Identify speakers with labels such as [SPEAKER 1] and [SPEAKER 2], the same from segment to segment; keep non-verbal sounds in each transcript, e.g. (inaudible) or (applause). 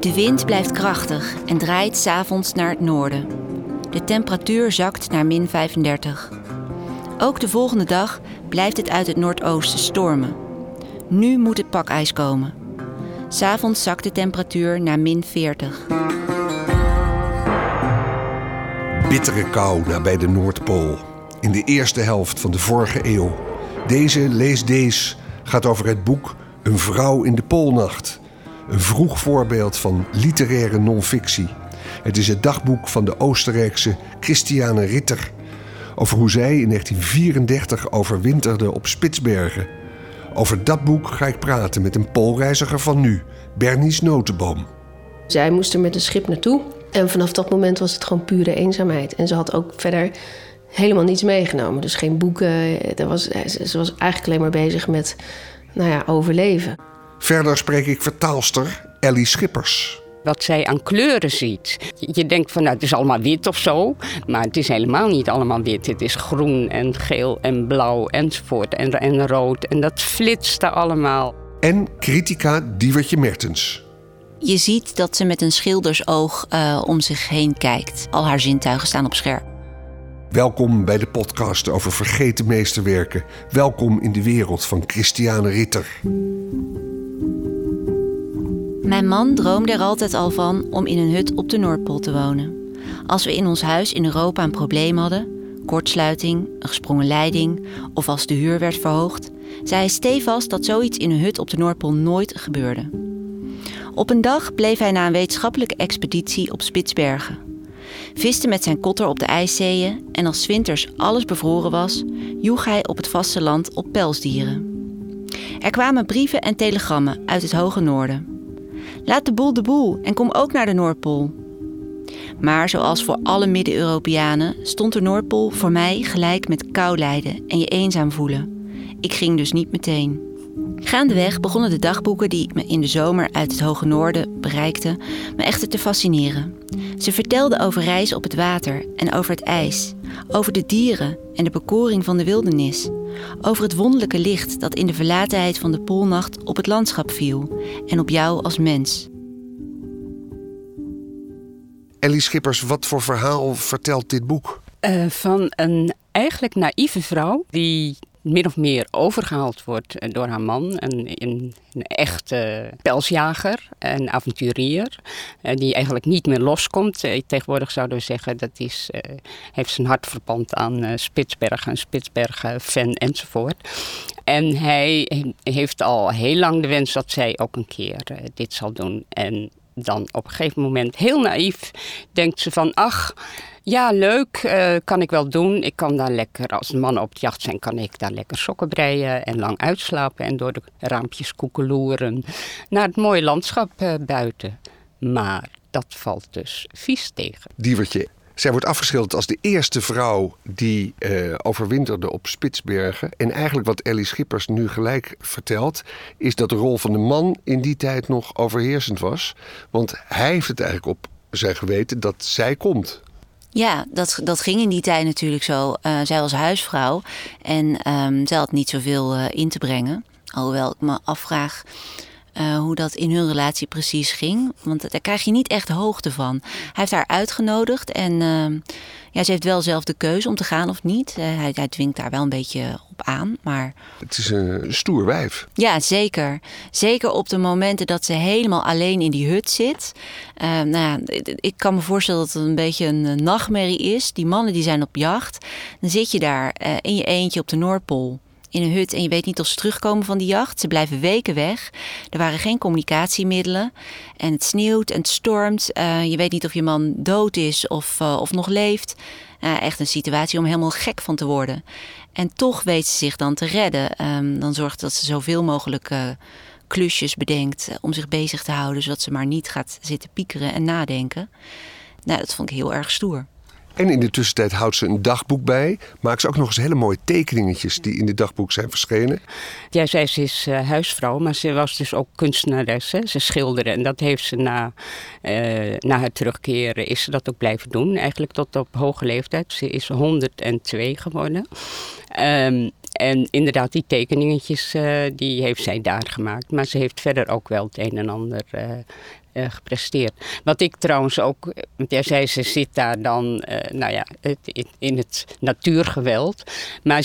[SPEAKER 1] De wind blijft krachtig en draait s'avonds naar het noorden. De temperatuur zakt naar min 35. Ook de volgende dag blijft het uit het noordoosten stormen. Nu moet het pakijs komen. S'avonds zakt de temperatuur naar min 40.
[SPEAKER 2] Bittere kou nabij de Noordpool. In de eerste helft van de vorige eeuw. Deze Lees deze gaat over het boek Een vrouw in de Poolnacht. Een vroeg voorbeeld van literaire non-fictie. Het is het dagboek van de Oostenrijkse Christiane Ritter. Over hoe zij in 1934 overwinterde op Spitsbergen. Over dat boek ga ik praten met een Poolreiziger van nu, Bernice Notenboom.
[SPEAKER 3] Zij moest er met een schip naartoe. En vanaf dat moment was het gewoon pure eenzaamheid. En ze had ook verder helemaal niets meegenomen. Dus geen boeken. Dat was, ze was eigenlijk alleen maar bezig met nou ja, overleven.
[SPEAKER 2] Verder spreek ik vertaalster Ellie Schippers.
[SPEAKER 4] Wat zij aan kleuren ziet. Je denkt van nou, het is allemaal wit of zo. Maar het is helemaal niet allemaal wit. Het is groen en geel en blauw enzovoort. En, en rood. En dat flitste allemaal.
[SPEAKER 2] En critica Diewertje Mertens.
[SPEAKER 1] Je ziet dat ze met een schildersoog uh, om zich heen kijkt. Al haar zintuigen staan op scherp.
[SPEAKER 2] Welkom bij de podcast over vergeten meesterwerken. Welkom in de wereld van Christiane Ritter.
[SPEAKER 1] Mijn man droomde er altijd al van om in een hut op de Noordpool te wonen. Als we in ons huis in Europa een probleem hadden, kortsluiting, een gesprongen leiding of als de huur werd verhoogd, zei hij stevast dat zoiets in een hut op de Noordpool nooit gebeurde. Op een dag bleef hij na een wetenschappelijke expeditie op Spitsbergen. Viste met zijn kotter op de ijszeeën en als winters alles bevroren was, joeg hij op het vasteland op pelsdieren. Er kwamen brieven en telegrammen uit het hoge noorden. Laat de boel de boel en kom ook naar de Noordpool. Maar zoals voor alle Midden-Europeanen stond de Noordpool voor mij gelijk met kou lijden en je eenzaam voelen. Ik ging dus niet meteen. Gaandeweg begonnen de dagboeken die ik me in de zomer uit het hoge noorden bereikte me echter te fascineren. Ze vertelden over reizen op het water en over het ijs, over de dieren en de bekoring van de wildernis, over het wonderlijke licht dat in de verlatenheid van de poolnacht op het landschap viel en op jou als mens.
[SPEAKER 2] Ellie Schippers, wat voor verhaal vertelt dit boek?
[SPEAKER 4] Uh, van een eigenlijk naïeve vrouw die min of meer overgehaald wordt eh, door haar man. Een, een, echte pelsjager, een avonturier, eh, die eigenlijk niet meer loskomt. Eh, tegenwoordig zouden we zeggen dat is, heeft zijn hart verpand aan Spitsbergen, een Spitsbergen-fan enzovoort. En hij heeft al heel lang de wens dat zij ook een keer dit zal doen. En dan op een gegeven moment, heel naïef, denkt ze van ach ja, leuk. Uh, kan ik wel doen. Ik kan daar lekker, als mannen op de jacht zijn, kan ik daar lekker sokken breien en lang uitslapen en door de raampjes koekeloeren naar het mooie landschap uh, buiten. Maar dat valt dus vies tegen.
[SPEAKER 2] Zij wordt afgeschilderd als de eerste vrouw die uh, overwinterde op Spitsbergen. En eigenlijk wat Ellie Schippers nu gelijk vertelt, is dat de rol van de man in die tijd nog overheersend was. Want hij heeft het eigenlijk op zijn geweten dat zij komt.
[SPEAKER 1] Ja, dat, dat ging in die tijd natuurlijk zo. Uh, zij was huisvrouw en um, zij had niet zoveel uh, in te brengen. Alhoewel ik me afvraag uh, hoe dat in hun relatie precies ging. Want daar krijg je niet echt hoogte van. Hij heeft haar uitgenodigd en ehm, ja, ze heeft wel zelf de keuze om te gaan of niet. hij, hij dwingt daar wel een beetje op aan, maar...
[SPEAKER 2] Het is een stoer wijf.
[SPEAKER 1] Ja, zeker. Zeker op de momenten dat ze helemaal alleen in die hut zit. Uh, nou ja, ik kan me voorstellen dat het een beetje een nachtmerrie is. Die mannen die zijn op jacht. Dan zit je daar in je eentje op de Noordpool in een hut en je weet niet of ze terugkomen van die jacht. Ze blijven weken weg. Er waren geen communicatiemiddelen. En het sneeuwt en het stormt. Uh, je weet niet of je man dood is of, uh, of nog leeft. Uh, echt een situatie om helemaal gek van te worden. En toch weet ze zich dan te redden. Um, dan zorgt dat ze zoveel mogelijk klusjes bedenkt om zich bezig te houden, zodat ze maar niet gaat zitten piekeren en nadenken. Nou, dat vond ik heel erg stoer.
[SPEAKER 2] En in de tussentijd houdt ze een dagboek bij. Maakt ze ook nog eens hele mooie tekeningetjes die in dit dagboek zijn verschenen.
[SPEAKER 4] Ja, zij is uh, huisvrouw, maar ze was dus ook kunstenares. Hè? Ze schilderde en dat heeft ze na, uh, na haar terugkeren is ze dat ook blijven doen. Eigenlijk tot op hoge leeftijd. Ze is 102 geworden. Um, en inderdaad, die tekeningetjes uh, die heeft zij daar gemaakt. Maar ze heeft verder ook wel het een en ander gepresteerd. Wat ik trouwens ook, want jij zei ze zit daar dan, nou ja, in, in, het natuurgeweld. Maar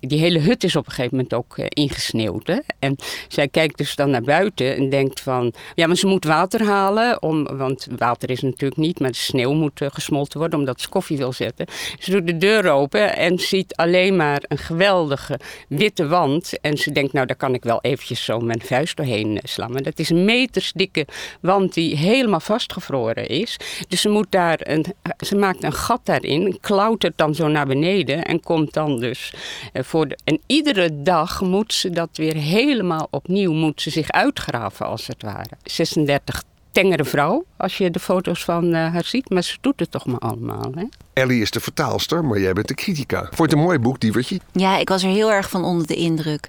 [SPEAKER 4] die hele hut is op een gegeven moment ook ingesneeuwd. Hè? En zij kijkt dus dan naar buiten en denkt van, ja, maar ze moet water halen, om, want water is natuurlijk niet, maar de sneeuw moet gesmolten worden omdat ze koffie wil zetten. Ze doet de deur open en ziet alleen maar een geweldige witte wand. En ze denkt, nou daar kan ik wel eventjes zo mijn vuist doorheen. Maar dat is een metersdikke wand die helemaal vastgevroren is. Dus ze, moet daar een, ze maakt een gat daarin, klautert dan zo naar beneden en komt dan dus eh, voor. En iedere dag moet ze dat weer helemaal opnieuw, moet ze zich uitgraven als het ware. 36 tengere vrouw, als je de foto's van uh, haar ziet. Maar ze doet het toch maar allemaal. Hè?
[SPEAKER 2] Ellie is de vertaalster, maar jij bent de critica. Vond je het een mooi boek, Dievertje?
[SPEAKER 1] Ja, ik was er heel erg van onder de indruk.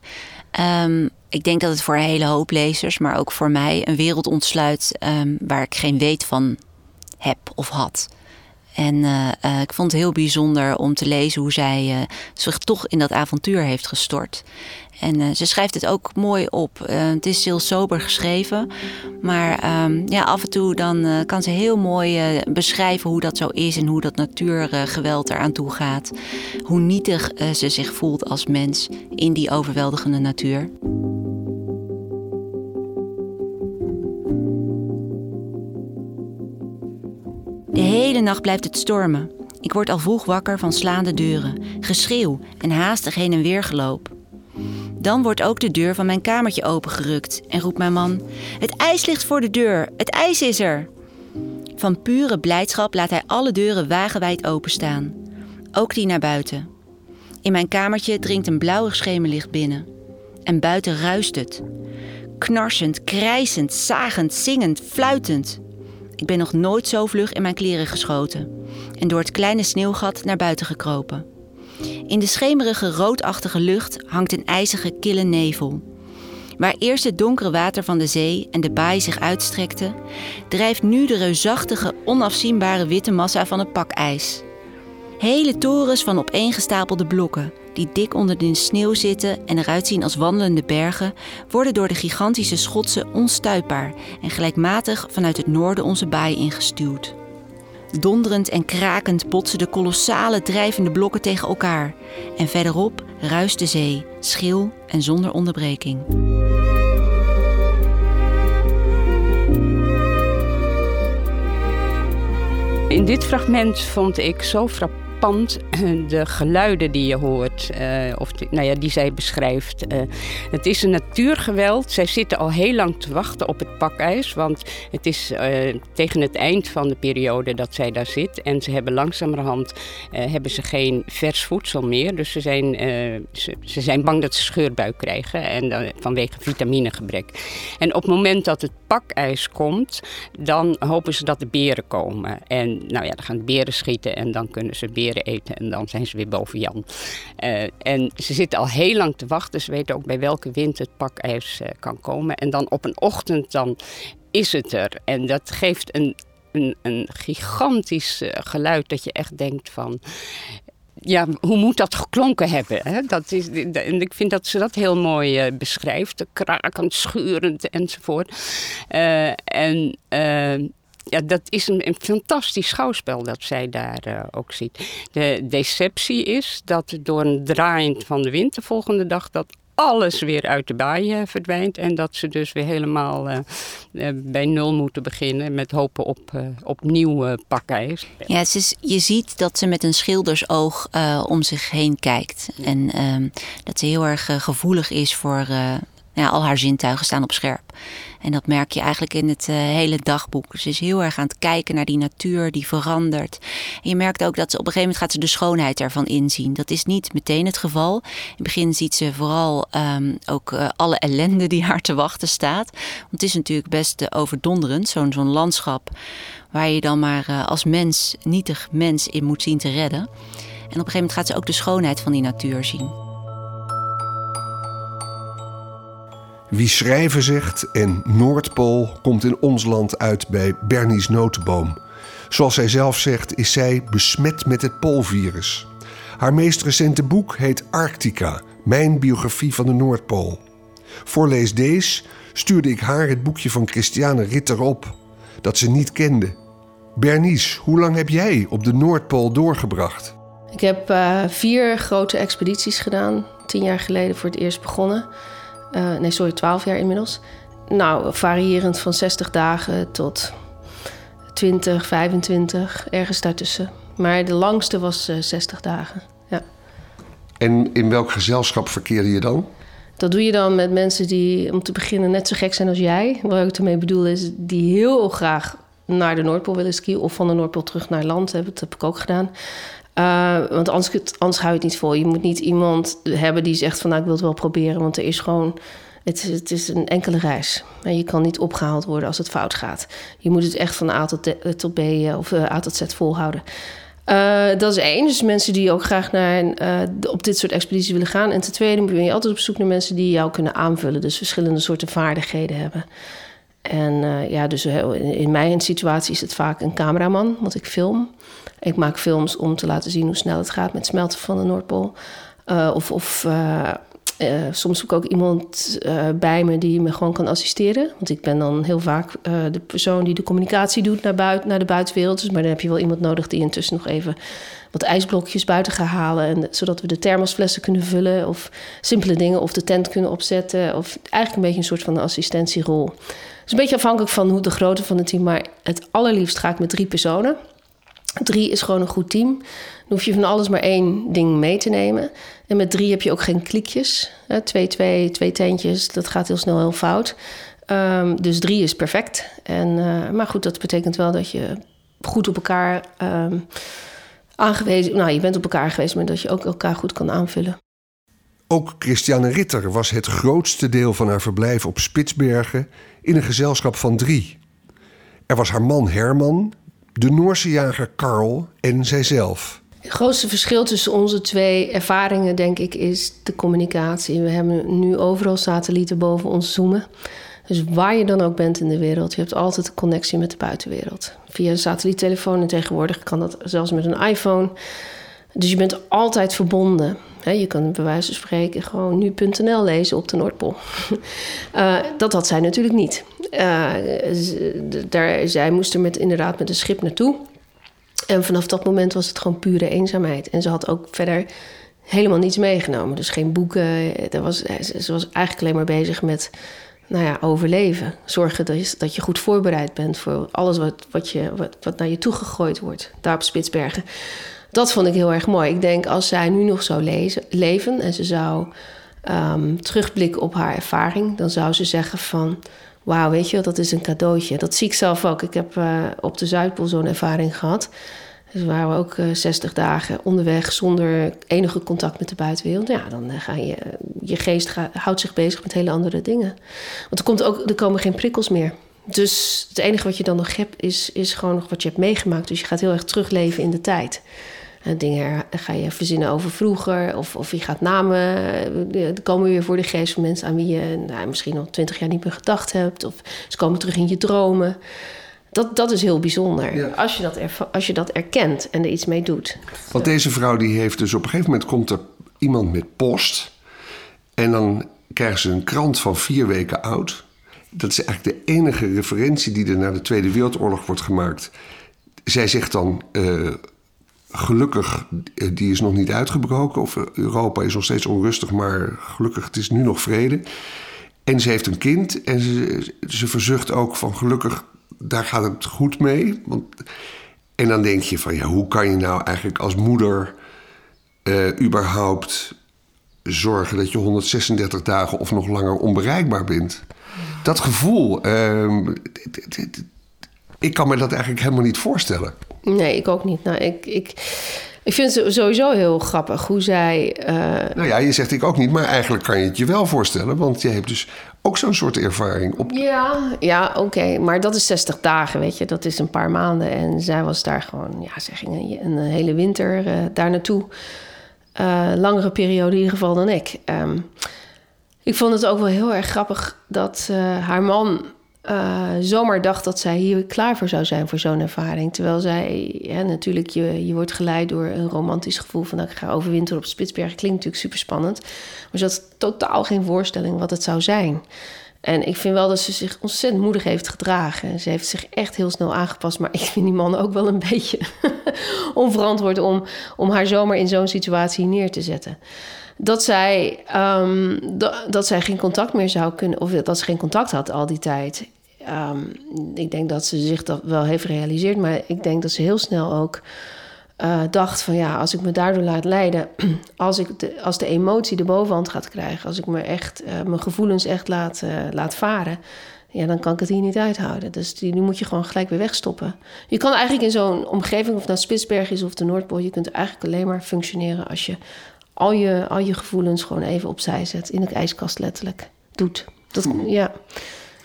[SPEAKER 1] Um, ik denk dat het voor een hele hoop lezers, maar ook voor mij, een wereld ontsluit um, waar ik geen weet van heb of had. En uh, uh, ik vond het heel bijzonder om te lezen hoe zij uh, zich toch in dat avontuur heeft gestort. En ze schrijft het ook mooi op. Het is heel sober geschreven. Maar um, ja, af en toe dan kan ze heel mooi beschrijven hoe dat zo is en hoe dat natuurgeweld eraan toe gaat. Hoe nietig ze zich voelt als mens in die overweldigende natuur. De hele nacht blijft het stormen. Ik word al vroeg wakker van slaande deuren, geschreeuw en haastig heen en weer geloop. Dan wordt ook de deur van mijn kamertje opengerukt en roept mijn man: Het ijs ligt voor de deur, het ijs is er! Van pure blijdschap laat hij alle deuren wagenwijd openstaan, ook die naar buiten. In mijn kamertje dringt een blauwig schemerlicht binnen. En buiten ruist het. Knarsend, krijsend, zagend, zingend, fluitend. Ik ben nog nooit zo vlug in mijn kleren geschoten en door het kleine sneeuwgat naar buiten gekropen. In de schemerige roodachtige lucht hangt een ijzige kille nevel. Waar eerst het donkere water van de zee en de baai zich uitstrekte, drijft nu de reusachtige, onafzienbare witte massa van het pakijs. Hele torens van opeengestapelde blokken, die dik onder de sneeuw zitten en eruit zien als wandelende bergen, worden door de gigantische schotsen onstuitbaar en gelijkmatig vanuit het noorden onze baai ingestuwd. Donderend en krakend botsen de kolossale drijvende blokken tegen elkaar. En verderop ruist de zee, schil en zonder onderbreking.
[SPEAKER 4] In dit fragment vond ik zo frappant pand, de geluiden die je hoort, uh, of nou ja, die zij beschrijft. Uh, het is een natuurgeweld. Zij zitten al heel lang te wachten op het pakijs, want het is tegen het eind van de periode dat zij daar zit. En ze hebben langzamerhand hebben ze geen vers voedsel meer. Dus ze zijn, ze, ze, zijn bang dat ze scheurbuik krijgen en vanwege vitaminegebrek. En op het moment dat het pakijs komt, dan hopen ze dat de beren komen. En nou ja, dan gaan de beren schieten en dan kunnen ze beren eten en dan zijn ze weer boven Jan. Uh, en ze zitten al heel lang te wachten. Ze weten ook bij welke wind het pakijs uh, kan komen. En dan op een ochtend dan is het er. En dat geeft een, een, een gigantisch uh, geluid dat je echt denkt van ja, hoe moet dat geklonken hebben? Hè? Dat is, en ik vind dat ze dat heel mooi uh, beschrijft. Krakend, schurend enzovoort. En ja, dat is een, een, fantastisch schouwspel dat zij daar uh, ook ziet. De deceptie is dat door een draaiend van de wind de volgende dag dat alles weer uit de baai uh, verdwijnt. En dat ze dus weer helemaal uh, bij nul moeten beginnen met hopen op, op nieuw pakijs.
[SPEAKER 1] Ja, het is, je ziet dat ze met een schildersoog om zich heen kijkt. En ehm, dat ze heel erg gevoelig is voor ja, al haar zintuigen staan op scherp. En dat merk je eigenlijk in het uh, hele dagboek. Ze is heel erg aan het kijken naar die natuur die verandert. En je merkt ook dat ze op een gegeven moment gaat ze de schoonheid ervan inzien. Dat is niet meteen het geval. In het begin ziet ze vooral um, ook uh, alle ellende die haar te wachten staat. Want het is natuurlijk best uh, overdonderend, zo'n zo'n landschap waar je dan maar als mens, nietig mens in moet zien te redden. En op een gegeven moment gaat ze ook de schoonheid van die natuur zien.
[SPEAKER 2] Wie schrijven zegt en Noordpool komt in ons land uit bij Bernie's notenboom. Zoals zij zelf zegt, is zij besmet met het poolvirus. Haar meest recente boek heet Arctica, mijn biografie van de Noordpool. Voor Lees stuurde ik haar het boekje van Christiane Ritter op. dat ze niet kende. Bernice, hoe lang heb jij op de Noordpool doorgebracht?
[SPEAKER 3] Ik heb uh, vier grote expedities gedaan. Tien jaar geleden voor het eerst begonnen. Uh, nee, sorry, twaalf jaar inmiddels. Nou, variërend van 60 dagen tot 20, 25, ergens daartussen. Maar de langste was uh, 60 dagen. Ja.
[SPEAKER 2] En in welk gezelschap verkeerde je dan?
[SPEAKER 3] Dat doe je dan met mensen die, om te beginnen, net zo gek zijn als jij. Wat ik ermee bedoel is, die heel graag naar de Noordpool willen skiën... of van de Noordpool terug naar land. Dat heb ik ook gedaan. Uh, want anders, anders hou je het niet vol. Je moet niet iemand hebben die zegt van... nou, ik wil het wel proberen, want er is gewoon... Het, het is een enkele reis. En je kan niet opgehaald worden als het fout gaat. Je moet het echt van A tot, tot B eh, of A tot Z volhouden. Dat is één. Dus mensen die ook graag naar, op dit soort expedities willen gaan. En ten tweede ben je altijd op zoek naar mensen die jou kunnen aanvullen. Dus verschillende soorten vaardigheden hebben. En uh, ja, dus in mijn situatie is het vaak een cameraman, want ik film. Ik maak films om te laten zien hoe snel het gaat met smelten van de Noordpool. of of uh, soms zoek ik ook iemand bij me die me gewoon kan assisteren. Want ik ben dan heel vaak de persoon die de communicatie doet naar, buiten, naar de buitenwereld. Dus, maar dan heb je wel iemand nodig die intussen nog even wat ijsblokjes buiten gaat halen. En, zodat we de thermosflessen kunnen vullen. Of simpele dingen. Of de tent kunnen opzetten. Of eigenlijk een beetje een soort van assistentierol. Dus een beetje afhankelijk van hoe de grootte van het team. Maar het allerliefst ga ik met drie personen. Drie is gewoon een goed team. Dan hoef je van alles maar één ding mee te nemen. En met drie heb je ook geen klikjes. Twee, twee, twee tentjes, dat gaat heel snel heel fout. Um, dus drie is perfect. En, uh, maar goed, dat betekent wel dat je goed op elkaar um, aangewezen... Nou, je bent op elkaar geweest, maar dat je ook elkaar goed kan aanvullen.
[SPEAKER 2] Ook Christiane Ritter was het grootste deel van haar verblijf op Spitsbergen... in een gezelschap van drie. Er was haar man Herman, de Noorse jager Karl en zijzelf.
[SPEAKER 3] Het grootste verschil tussen onze twee ervaringen, denk ik, is de communicatie. We hebben nu overal satellieten boven ons zoomen. Dus waar je dan ook bent in de wereld, je hebt altijd een connectie met de buitenwereld. Via een satelliettelefoon en tegenwoordig kan dat zelfs met een iPhone. Dus je bent altijd verbonden. Je kan bij wijze van spreken gewoon nu.nl lezen op de Noordpool. Uh, (laughs) dat had zij natuurlijk niet. Uh, daar, zij moest er met, inderdaad met een schip naartoe. En vanaf dat moment was het gewoon pure eenzaamheid. En ze had ook verder helemaal niets meegenomen. Dus geen boeken. Er was, ze was eigenlijk alleen maar bezig met nou ja, overleven. Zorgen dat je, dat je goed voorbereid bent voor alles wat, wat, je, wat, wat naar je toe gegooid wordt. Daar op Spitsbergen. Dat vond ik heel erg mooi. Ik denk als zij nu nog zou lezen, leven en ze zou um, terugblikken op haar ervaring, dan zou ze zeggen van. Wauw, weet je, dat is een cadeautje. Dat zie ik zelf ook. Ik heb uh, op de Zuidpool zo'n ervaring gehad. Dus waren we ook uh, 60 dagen onderweg zonder enige contact met de buitenwereld. Ja, dan uh, ga je, je geest houdt zich bezig met hele andere dingen. Want er, komt ook, er komen geen prikkels meer. Dus het enige wat je dan nog hebt, is, is gewoon nog wat je hebt meegemaakt. Dus je gaat heel erg terugleven in de tijd. En dingen ga je verzinnen over vroeger. Of, of je gaat namen. Er komen weer voor de geest van mensen aan wie je nou, misschien al twintig jaar niet meer gedacht hebt. Of ze komen terug in je dromen. Dat, dat is heel bijzonder. Ja. Als, je dat als je dat erkent en er iets mee doet.
[SPEAKER 2] Want deze vrouw die heeft dus op een gegeven moment komt er iemand met post. En dan krijgen ze een krant van vier weken oud. Dat is eigenlijk de enige referentie die er naar de Tweede Wereldoorlog wordt gemaakt. Zij zegt dan. Uh, gelukkig, eh, die is nog niet uitgebroken. Of Europa is nog steeds onrustig, maar gelukkig, het is nu nog vrede. En ze heeft een kind en ze, ze verzucht ook van gelukkig, daar gaat het goed mee. Want, en dan denk je van, ja, hoe kan je nou eigenlijk als moeder uh, überhaupt zorgen dat je 136 dagen of nog langer onbereikbaar bent? Dat gevoel, uh, ik kan me dat eigenlijk helemaal niet voorstellen.
[SPEAKER 3] Nee, ik ook niet. Nou, ik, ik, ik vind het sowieso heel grappig hoe zij. Uh...
[SPEAKER 2] Nou ja, je zegt ik ook niet, maar eigenlijk kan je het je wel voorstellen, want je hebt dus ook zo'n soort ervaring. Op...
[SPEAKER 3] Ja, ja oké, maar dat is 60 dagen, weet je, dat is een paar maanden. En zij was daar gewoon, ja, ze ging een, een hele winter uh, daar naartoe. Uh, langere periode in ieder geval dan ik. Um, ik vond het ook wel heel erg grappig dat haar man uh, zomaar dacht dat zij hier klaar voor zou zijn voor zo'n ervaring. Terwijl zij, natuurlijk, je, je wordt geleid door een romantisch gevoel van nou, ik ga overwinteren op Spitsbergen. Klinkt natuurlijk super spannend. Maar ze had totaal geen voorstelling wat het zou zijn. En ik vind wel dat ze zich ontzettend moedig heeft gedragen. Ze heeft zich echt heel snel aangepast. Maar ik vind die man ook wel een (laughs) beetje onverantwoord om, om haar zomaar in zo'n situatie neer te zetten. Dat zij, um, dat zij geen contact meer zou kunnen, of dat ze geen contact had al die tijd. Um, ik denk dat ze zich dat wel heeft gerealiseerd, maar ik denk dat ze heel snel ook uh, dacht van ja, als ik me daardoor laat leiden, (clears throat) als, ik de, als de emotie de bovenhand gaat krijgen, als ik me echt, uh, mijn gevoelens echt laat, uh, laat varen, ja, dan kan ik het hier niet uithouden. Dus die, die moet je gewoon gelijk weer wegstoppen. Je kan eigenlijk in zo'n omgeving, of het nou Spitsberg is of de Noordpool, je kunt eigenlijk alleen maar functioneren als je al je, al je gevoelens gewoon even opzij zet, in de ijskast letterlijk doet. Dat, ja.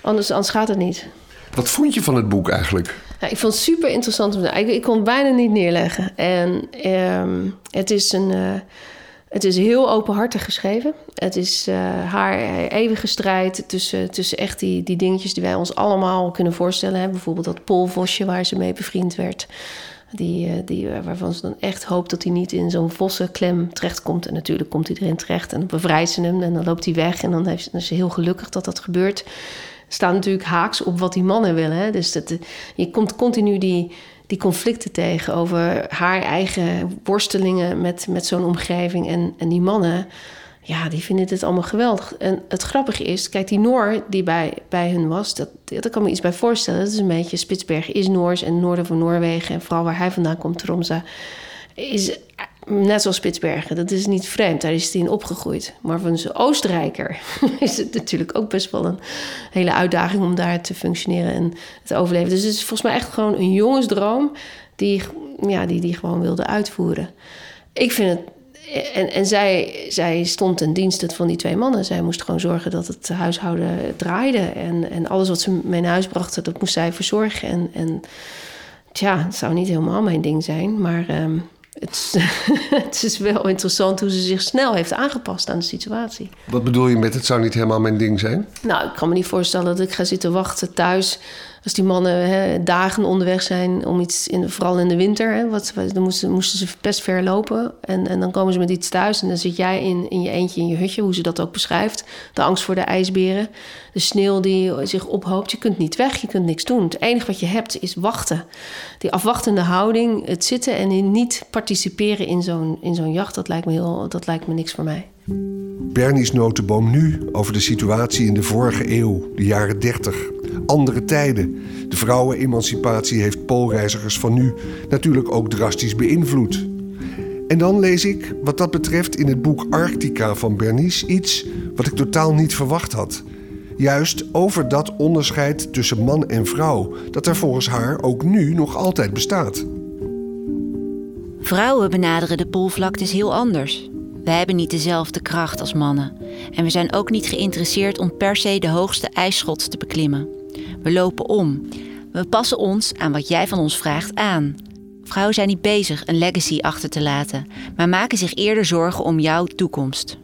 [SPEAKER 3] Anders, anders gaat het niet.
[SPEAKER 2] Wat vond je van het boek eigenlijk?
[SPEAKER 3] Ja, ik vond het super interessant. Ik, ik kon het bijna niet neerleggen. En um, het is een. Uh, het is heel openhartig geschreven. Het is uh, haar eeuwige strijd tussen, tussen echt die, die dingetjes die wij ons allemaal kunnen voorstellen. Hè? Bijvoorbeeld dat polvosje waar ze mee bevriend werd. Die, uh, die, waarvan ze dan echt hoopt dat hij niet in zo'n vossenklem terechtkomt. En natuurlijk komt hij erin terecht en dan bevrijdt ze hem en dan loopt hij weg. En dan, heeft, dan is ze heel gelukkig dat dat gebeurt staat natuurlijk haaks op wat die mannen willen. Hè? Dus dat, je komt continu die, die conflicten tegen over haar eigen worstelingen met, met zo'n omgeving. En, en die mannen, ja, die vinden het allemaal geweldig. En het grappige is, kijk, die Noor die bij, bij hun was, dat, dat kan me iets bij voorstellen. Dat is een beetje, Spitsbergen is Noors en noorden van Noorwegen. En vooral waar hij vandaan komt, Tromsø, is Net zoals Spitsbergen, dat is niet vreemd, daar is hij in opgegroeid. Maar voor een Oostenrijker (laughs) is het natuurlijk ook best wel een hele uitdaging om daar te functioneren en te overleven. Dus het is volgens mij echt gewoon een jongensdroom die, ja, die die gewoon wilde uitvoeren. Ik vind het. En, en zij, zij stond ten dienste van die twee mannen. Zij moest gewoon zorgen dat het huishouden draaide. En, en alles wat ze mee naar huis brachten, dat moest zij verzorgen. En, en tja, het zou niet helemaal mijn ding zijn, maar. Um, het, (laughs) het, is wel interessant hoe ze zich snel heeft aangepast aan de situatie.
[SPEAKER 2] Wat bedoel je met het zou niet helemaal mijn ding zijn?
[SPEAKER 3] Nou, ik kan me niet voorstellen dat ik ga zitten wachten thuis. Als die mannen hè, dagen onderweg zijn om iets, in, vooral in de winter, hè, wat, dan moesten, moesten ze best ver lopen. En, en dan komen ze met iets thuis en dan zit jij in, in je eentje in je hutje, hoe ze dat ook beschrijft. De angst voor de ijsberen, de sneeuw die zich ophoopt. Je kunt niet weg, je kunt niks doen. Het enige wat je hebt is wachten. Die afwachtende houding, het zitten en niet participeren in zo'n, in zo'n jacht, dat lijkt, me heel, dat lijkt me niks voor mij.
[SPEAKER 2] Bernie's notenboom nu over de situatie in de vorige eeuw, de jaren 30. Andere tijden. De vrouwenemancipatie heeft poolreizigers van nu natuurlijk ook drastisch beïnvloed. En dan lees ik, wat dat betreft, in het boek Arctica van Bernice iets wat ik totaal niet verwacht had. Juist over dat onderscheid tussen man en vrouw, dat er volgens haar ook nu nog altijd bestaat.
[SPEAKER 1] Vrouwen benaderen de poolvlaktes heel anders. Wij hebben niet dezelfde kracht als mannen. En we zijn ook niet geïnteresseerd om per se de hoogste ijsschots te beklimmen. We lopen om. We passen ons aan wat jij van ons vraagt aan. Vrouwen zijn niet bezig een legacy achter te laten, maar maken zich eerder zorgen om jouw toekomst.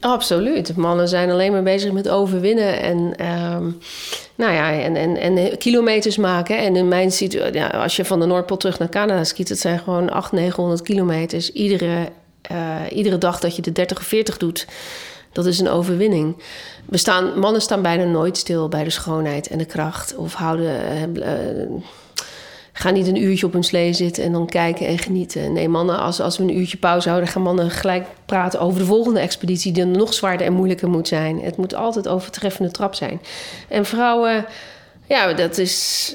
[SPEAKER 3] Absoluut. Mannen zijn alleen maar bezig met overwinnen en, um, nou ja, en, en, en kilometers maken. En in mijn situatie, ja, als je van de Noordpool terug naar Canada skiet, het zijn gewoon 800, 900 kilometers. Iedere uh, iedere dag dat je de 30 of 40 doet, dat is een overwinning. Mannen staan bijna nooit stil bij de schoonheid en de kracht. Of houden, uh, gaan niet een uurtje op hun slee zitten en dan kijken en genieten. Nee, mannen, als, als we een uurtje pauze houden, gaan mannen gelijk praten over de volgende expeditie, die nog zwaarder en moeilijker moet zijn. Het moet altijd overtreffende trap zijn. En vrouwen, ja, dat is.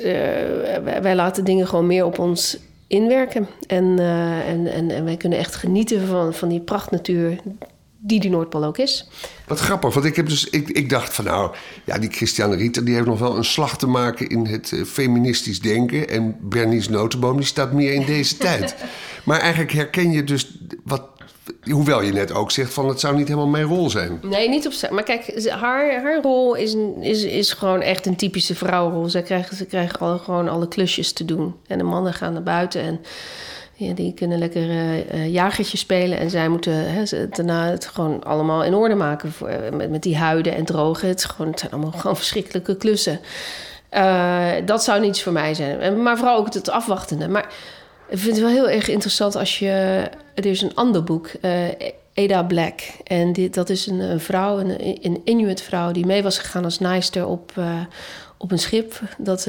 [SPEAKER 3] wij laten dingen gewoon meer op ons inwerken. En, en, en, en, wij kunnen echt genieten van, van die prachtnatuur die die Noordpool ook is.
[SPEAKER 2] Wat grappig, want ik, heb dus, ik, ik dacht van nou, ja, die Christiane Rieter die heeft nog wel een slag te maken in het uh, feministisch denken. En Bernice Notenboom die staat meer in deze (laughs) tijd. Maar eigenlijk herken je dus wat Hoewel je net ook zegt van het zou niet helemaal mijn rol zijn.
[SPEAKER 3] Nee, niet op Maar kijk, haar, haar rol is, is, is gewoon echt een typische vrouwenrol. Ze krijgen, ze krijgen al, gewoon alle klusjes te doen. En de mannen gaan naar buiten en ja, die kunnen lekker uh, jagertje spelen. En zij moeten hè, daarna het gewoon allemaal in orde maken. Voor, eh, met, met die huiden en drogen. Het, gewoon, het zijn allemaal (laughs) gewoon verschrikkelijke klussen. Dat zou niets voor mij zijn. Maar vooral ook het afwachtende. Maar ik vind het wel heel erg interessant als je. Er is een ander boek. Uh, Ada Black. En dit, dat is een, vrouw, een, een Inuit vrouw... die mee was gegaan als naaister op, op een schip... dat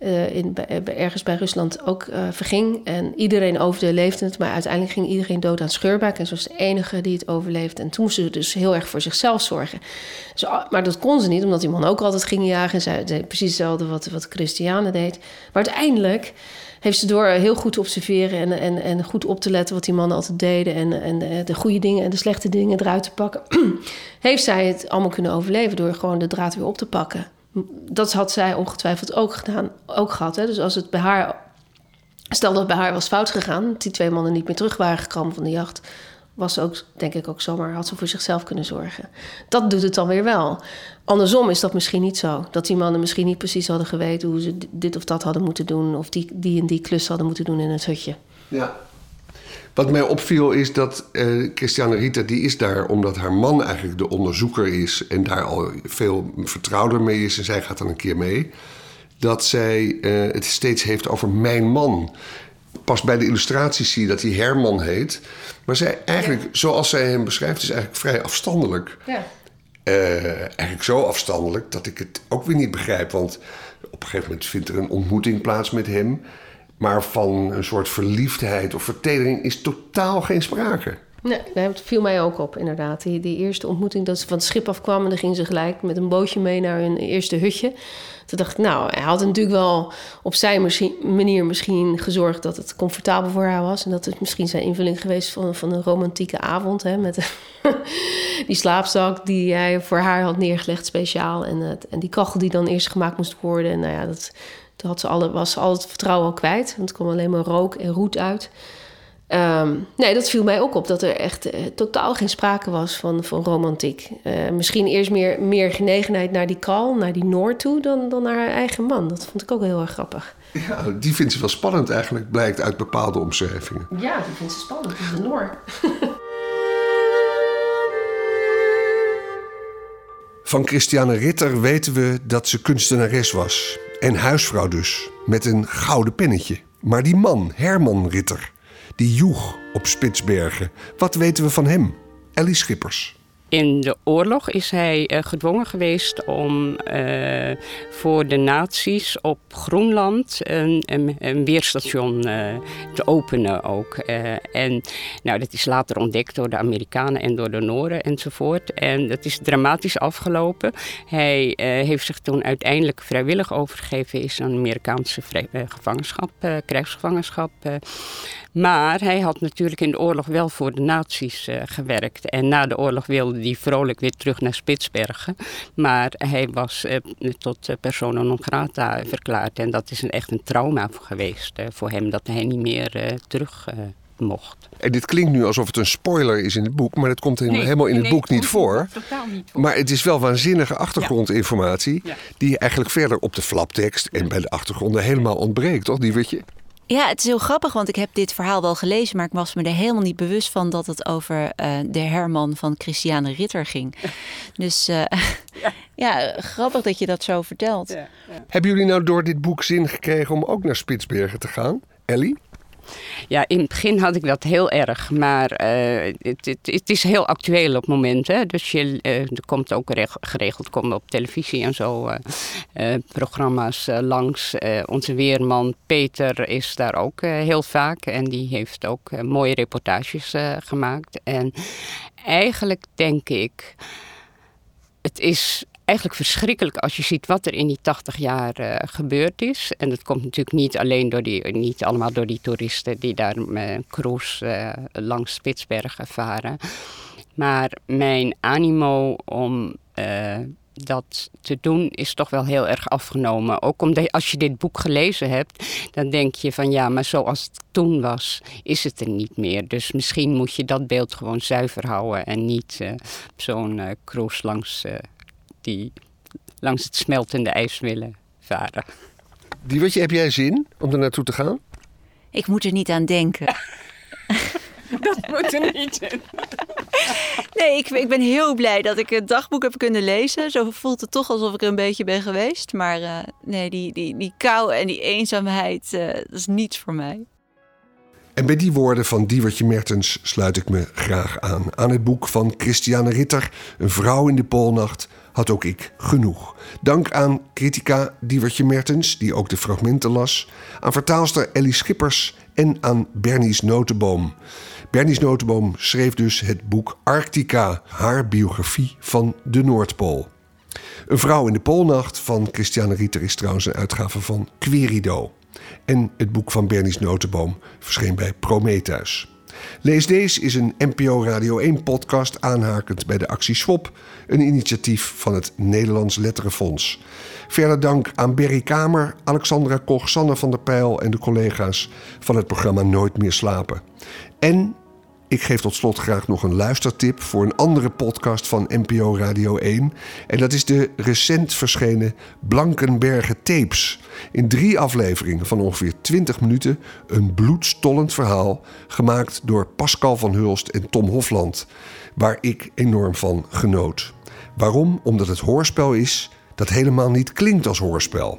[SPEAKER 3] uh, in, ergens bij Rusland ook verging. En iedereen overleefde leefde het... maar uiteindelijk ging iedereen dood aan scheurbuik. En ze was de enige die het overleefde. En toen moest ze dus heel erg voor zichzelf zorgen. Dus, maar dat kon ze niet, omdat die man ook altijd ging jagen... en zij deed precies hetzelfde wat, wat Christiane deed. Maar uiteindelijk heeft ze door heel goed te observeren en, en, en goed op te letten wat die mannen altijd deden. En, en de, goede dingen en de slechte dingen eruit te pakken. (clears throat) heeft zij het allemaal kunnen overleven door gewoon de draad weer op te pakken. Dat had zij ongetwijfeld ook gedaan, ook gehad. Hè? Dus als het bij haar. Stel dat het bij haar was fout gegaan, die twee mannen niet meer terug waren gekomen van de jacht was ook, denk ik, ook zomaar, had ze voor zichzelf kunnen zorgen. Dat doet het dan weer wel. Andersom is dat misschien niet zo. Dat die mannen misschien niet precies hadden geweten hoe ze dit of dat hadden moeten doen, of die, die en die klus hadden moeten doen in het hutje.
[SPEAKER 2] Ja. Wat mij opviel is dat uh, Christiane Rita, die is daar omdat haar man eigenlijk de onderzoeker is en daar al veel vertrouwder mee is en zij gaat dan een keer mee. Dat zij uh, het steeds heeft over mijn man pas bij de illustraties zie je dat hij Herman heet. Maar zij eigenlijk, zoals zij hem beschrijft, is eigenlijk vrij afstandelijk. Ja. Uh, eigenlijk zo afstandelijk dat ik het ook weer niet begrijp. Want op een gegeven moment vindt er een ontmoeting plaats met hem. Maar van een soort verliefdheid of vertedering is totaal geen sprake.
[SPEAKER 3] Nee, dat viel mij ook op, inderdaad. Die, die eerste ontmoeting dat ze van het schip afkwamen... en dan gingen ze gelijk met een bootje mee naar hun eerste hutje. Toen dacht ik, nou, hij had natuurlijk wel op zijn manier misschien gezorgd... dat het comfortabel voor haar was. En dat het misschien zijn invulling geweest van, van een romantieke avond... Hè, met (laughs) die slaapzak die hij voor haar had neergelegd speciaal. En, het, en die kachel die dan eerst gemaakt moest worden. En nou ja, dat, toen had ze alle, was ze al het vertrouwen al kwijt. Want er kwam alleen maar rook en roet uit... Um, nee, dat viel mij ook op, dat er echt uh, totaal geen sprake was van, van romantiek. Uh, misschien eerst meer, meer genegenheid naar die Kal, naar die Noor toe, dan, dan naar haar eigen man. Dat vond ik ook heel erg grappig.
[SPEAKER 2] Ja, die vindt ze wel spannend eigenlijk, blijkt uit bepaalde omschrijvingen.
[SPEAKER 3] Ja, die vindt ze spannend, de Noor.
[SPEAKER 2] Van Christiane Ritter weten we dat ze kunstenares was. En huisvrouw dus, met een gouden pennetje. Maar die man, Herman Ritter die joeg op Spitsbergen. Wat weten we van hem? Ellie Schippers.
[SPEAKER 4] In de oorlog is hij uh, gedwongen geweest om uh, voor de nazi's op Groenland een, een, weerstation uh, te openen ook. en nou, dat is later ontdekt door de Amerikanen en door de Noren enzovoort. En dat is dramatisch afgelopen. Hij heeft zich toen uiteindelijk vrijwillig overgegeven, is aan Amerikaanse gevangenschap, krijgsgevangenschap. maar hij had natuurlijk in de oorlog wel voor de nazi's gewerkt. En na de oorlog wilde die vrolijk weer terug naar Spitsbergen. Maar hij was eh, tot uh, persona non grata verklaard. En dat is een, echt een trauma geweest eh, voor hem, dat hij niet meer eh, terug mocht.
[SPEAKER 2] En dit klinkt nu alsof het een spoiler is in het boek, maar dat komt helemaal in het boek niet voor. Totaal niet voor. Maar het is wel waanzinnige achtergrondinformatie, die eigenlijk verder op de flaptekst en bij de achtergronden helemaal ontbreekt, toch, die weet je?
[SPEAKER 1] Ja, het is heel grappig, want ik heb dit verhaal wel gelezen, maar ik was me er helemaal niet bewust van dat het over uh, de Herman van Christiane Ritter ging. Dus uh, (laughs) ja. ja. grappig dat je dat zo vertelt. Ja,
[SPEAKER 2] Hebben jullie nou door dit boek zin gekregen om ook naar Spitsbergen te gaan, Ellie?
[SPEAKER 4] Ja, in het begin had ik dat heel erg. Maar uh, het, het, het, is heel actueel op het moment. Hè? Dus je, uh, er komt ook geregeld komen op televisie en zo uh, programma's langs. onze weerman Peter is daar ook heel vaak. En die heeft ook mooie reportages gemaakt. En eigenlijk denk ik... Het is eigenlijk verschrikkelijk als je ziet wat er in die 80 jaar uh, gebeurd is. En dat komt natuurlijk niet alleen door die, niet allemaal door die toeristen die daar met cruise uh, langs Spitsbergen varen. Maar mijn animo om dat te doen is toch wel heel erg afgenomen. Ook omdat als je dit boek gelezen hebt, dan denk je van ja, maar zoals het toen was, is het er niet meer. Dus misschien moet je dat beeld gewoon zuiver houden en niet zo'n cruise langs die langs het smeltende ijs willen varen.
[SPEAKER 2] Die je, heb jij zin om er naartoe te gaan?
[SPEAKER 1] Ik moet er niet aan denken. (laughs)
[SPEAKER 4] dat moet er niet in. (laughs)
[SPEAKER 1] Nee, ik, ik, ben heel blij dat ik het dagboek heb kunnen lezen. Zo voelt het toch alsof ik er een beetje ben geweest. Maar uh, nee, die, die, die kou en die eenzaamheid, uh, dat is niets voor mij.
[SPEAKER 2] En bij die woorden van Diewertje Mertens sluit ik me graag aan. Aan het boek van Christiane Ritter, Een vrouw in de Poolnacht, had ook ik genoeg. Dank aan critica Diewertje Mertens, die ook de fragmenten las. Aan vertaalster Ellie Schippers en aan Bernies Notenboom. Bernies Notenboom schreef dus het boek Arctica, haar biografie van de Noordpool. Een vrouw in de Poolnacht van Christiane Ritter is trouwens een uitgave van Querido. En het boek van Bernies Notenboom verscheen bij Prometheus. Lees Deze is een NPO Radio 1 podcast aanhakend bij de actie Swap, een initiatief van het Nederlands Letterenfonds. Verder dank aan Berry Kamer, Alexandra Koch, Sanne van der Pijl en de collega's van het programma Nooit meer slapen. En ik geef tot slot graag nog een luistertip voor een andere podcast van NPO Radio 1. En dat is de recent verschenen Blankenbergen Tapes. In drie afleveringen van ongeveer 20 minuten een bloedstollend verhaal. Gemaakt door Pascal van Hulst en Tom Hofland. Waar ik enorm van genoot. Waarom? Omdat het hoorspel is dat helemaal niet klinkt als hoorspel.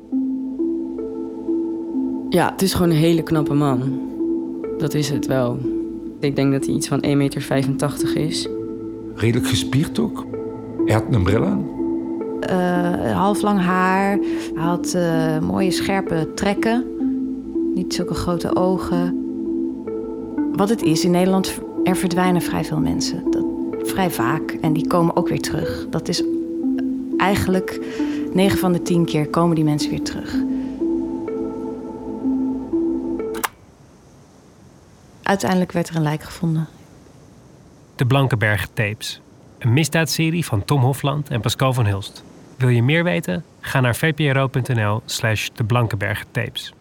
[SPEAKER 5] Ja, het is gewoon een hele knappe man. Dat is het wel. Ik denk dat hij iets van 1,85 meter is.
[SPEAKER 6] Redelijk gespierd ook. Hij had een bril aan.
[SPEAKER 7] Uh, half lang haar. Hij had uh, mooie scherpe trekken. Niet zulke grote ogen. Wat het is, in Nederland er verdwijnen vrij veel mensen. Dat, vrij vaak. En die komen ook weer terug. Dat is eigenlijk 9 van de 10 keer komen die mensen weer terug. Uiteindelijk werd er een lijk gevonden.
[SPEAKER 8] De Blankenberg Tapes. Een misdaadserie van Tom Hofland en Pascal van Hulst. Wil je meer weten? Ga naar vpro.nl slash de Tapes.